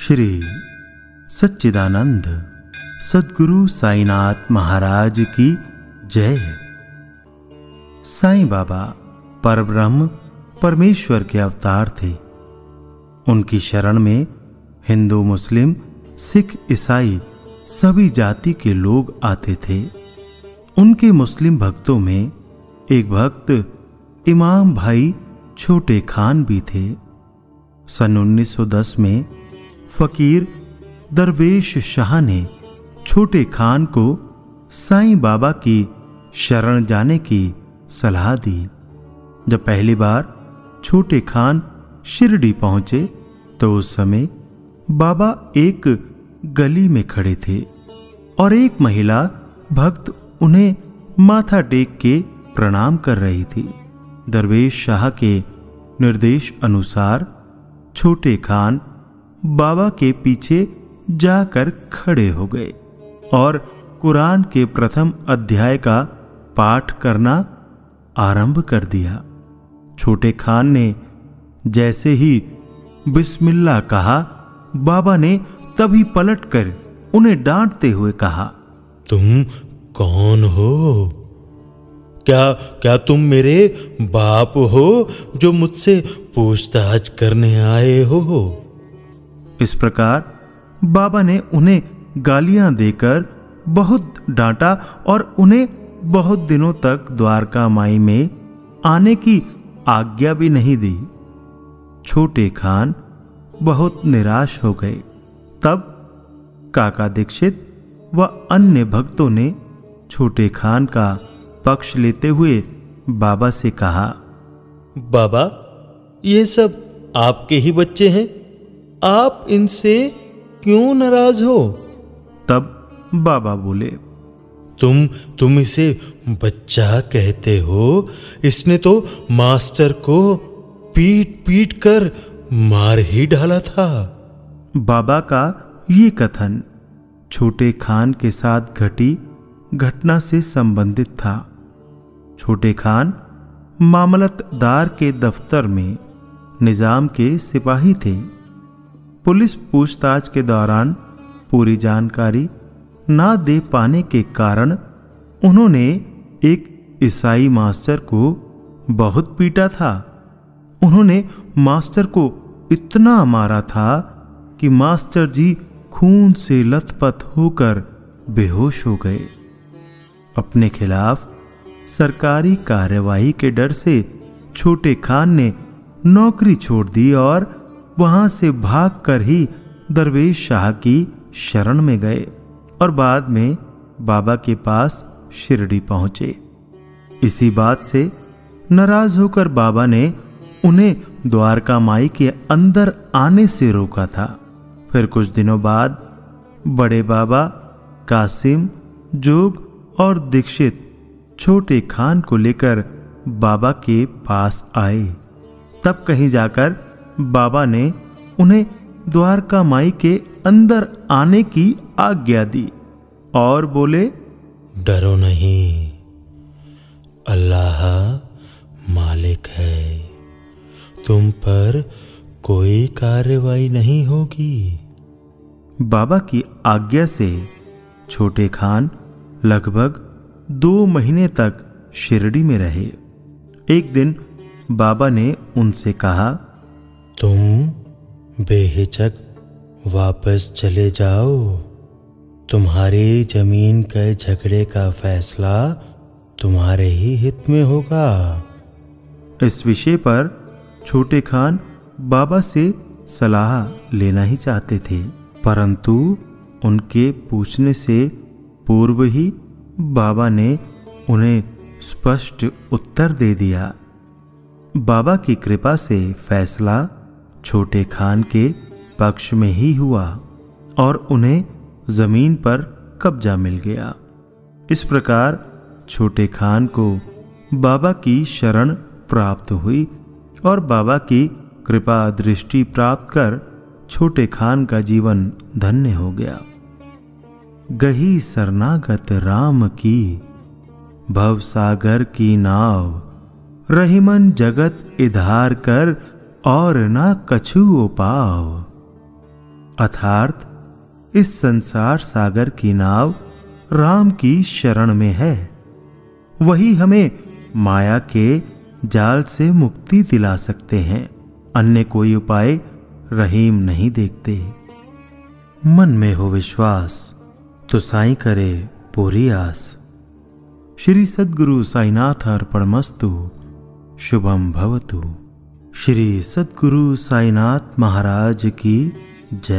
श्री सच्चिदानंद सदगुरु साईनाथ महाराज की जय साईं बाबा परब्रह्म परमेश्वर के अवतार थे। उनकी शरण में हिंदू, मुस्लिम, सिख, ईसाई सभी जाति के लोग आते थे। उनके मुस्लिम भक्तों में एक भक्त इमाम भाई छोटे खान भी थे। सन 1910 में फकीर दरवेश शाह ने छोटे खान को साईं बाबा की शरण जाने की सलाह दी। जब पहली बार छोटे खान शिरडी पहुँचे तो उस समय बाबा एक गली में खड़े थे और एक महिला भक्त उन्हें माथा टेक के प्रणाम कर रही थी। दरवेश शाह के निर्देश अनुसार छोटे खान बाबा के पीछे जाकर खड़े हो गए और कुरान के प्रथम अध्याय का पाठ करना आरंभ कर दिया। छोटे खान ने जैसे ही बिस्मिल्ला कहा, बाबा ने तभी पलटकर उन्हें डांटते हुए कहा, तुम कौन हो? क्या क्या तुम मेरे बाप हो जो मुझसे पूछताछ करने आए हो? इस प्रकार बाबा ने उन्हें गालियाँ देकर बहुत डांटा और उन्हें बहुत दिनों तक द्वारका माई में आने की आज्ञा भी नहीं दी। छोटे खान बहुत निराश हो गए। तब काका दीक्षित व अन्य भक्तों ने छोटे खान का पक्ष लेते हुए बाबा से कहा, बाबा, ये सब आपके ही बच्चे हैं? आप इनसे क्यों नाराज़ हो? तब बाबा बोले तुम तुम इसे बच्चा कहते हो? इसने तो मास्टर को पीट पीट कर मार ही डाला था। बाबा का ये कथन छोटे खान के साथ घटी घटना से संबंधित था। छोटे खान मामलतदार के दफ्तर में निज़ाम के सिपाही थे। पुलिस पूछताछ के दौरान पूरी जानकारी ना दे पाने के कारण उन्होंने एक ईसाई मास्टर को बहुत पीटा था। उन्होंने मास्टर को इतना मारा था कि मास्टर जी खून से लथपथ होकर बेहोश हो गए। अपने खिलाफ सरकारी कार्यवाही के डर से छोटे खान ने नौकरी छोड़ दी और वहाँ से भागकर ही दरवेश शाह की शरण में गए और बाद में बाबा के पास शिरडी पहुँचे। इसी बात से नाराज़ होकर बाबा ने उन्हें द्वारका माई के अंदर आने से रोका था। फिर कुछ दिनों बाद बड़े बाबा कासिम, जोग और दीक्षित छोटे खान को लेकर बाबा के पास आए। तब कहीं जाकर बाबा ने उन्हें द्वारका माई के अंदर आने की आज्ञा दी और बोले डरो नहीं अल्लाह मालिक है। तुम पर कोई कार्रवाई नहीं होगी। बाबा की आज्ञा से छोटे खान लगभग दो महीने तक शिरडी में रहे। एक दिन बाबा ने उनसे कहा तुम बेहिचक वापस चले जाओ। तुम्हारी ज़मीन के झगड़े का फैसला तुम्हारे ही हित में होगा। इस विषय पर छोटे खान बाबा से सलाह लेना ही चाहते थे, परंतु उनके पूछने से पूर्व ही बाबा ने उन्हें स्पष्ट उत्तर दे दिया। बाबा की कृपा से फैसला छोटे खान के पक्ष में ही हुआ और उन्हें ज़मीन पर कब्जा मिल गया। इस प्रकार छोटे खान को बाबा की शरण प्राप्त हुई और बाबा की कृपा दृष्टि प्राप्त कर छोटे खान का जीवन धन्य हो गया। गही शरणागत राम की भव सागर की नाव, रहीमन जगत इधार कर और ना कछु पाव अर्थात इस संसार सागर की नाव राम की शरण में है। वही हमें माया के जाल से मुक्ति दिला सकते हैं, अन्य कोई उपाय रहीम नहीं देखते। मन में हो विश्वास तो साई करे पूरी आस। श्री सद्गुरु साईनाथ अर्पणमस्तु शुभम भवतु। श्री सदगुरु साईनाथ महाराज की जय।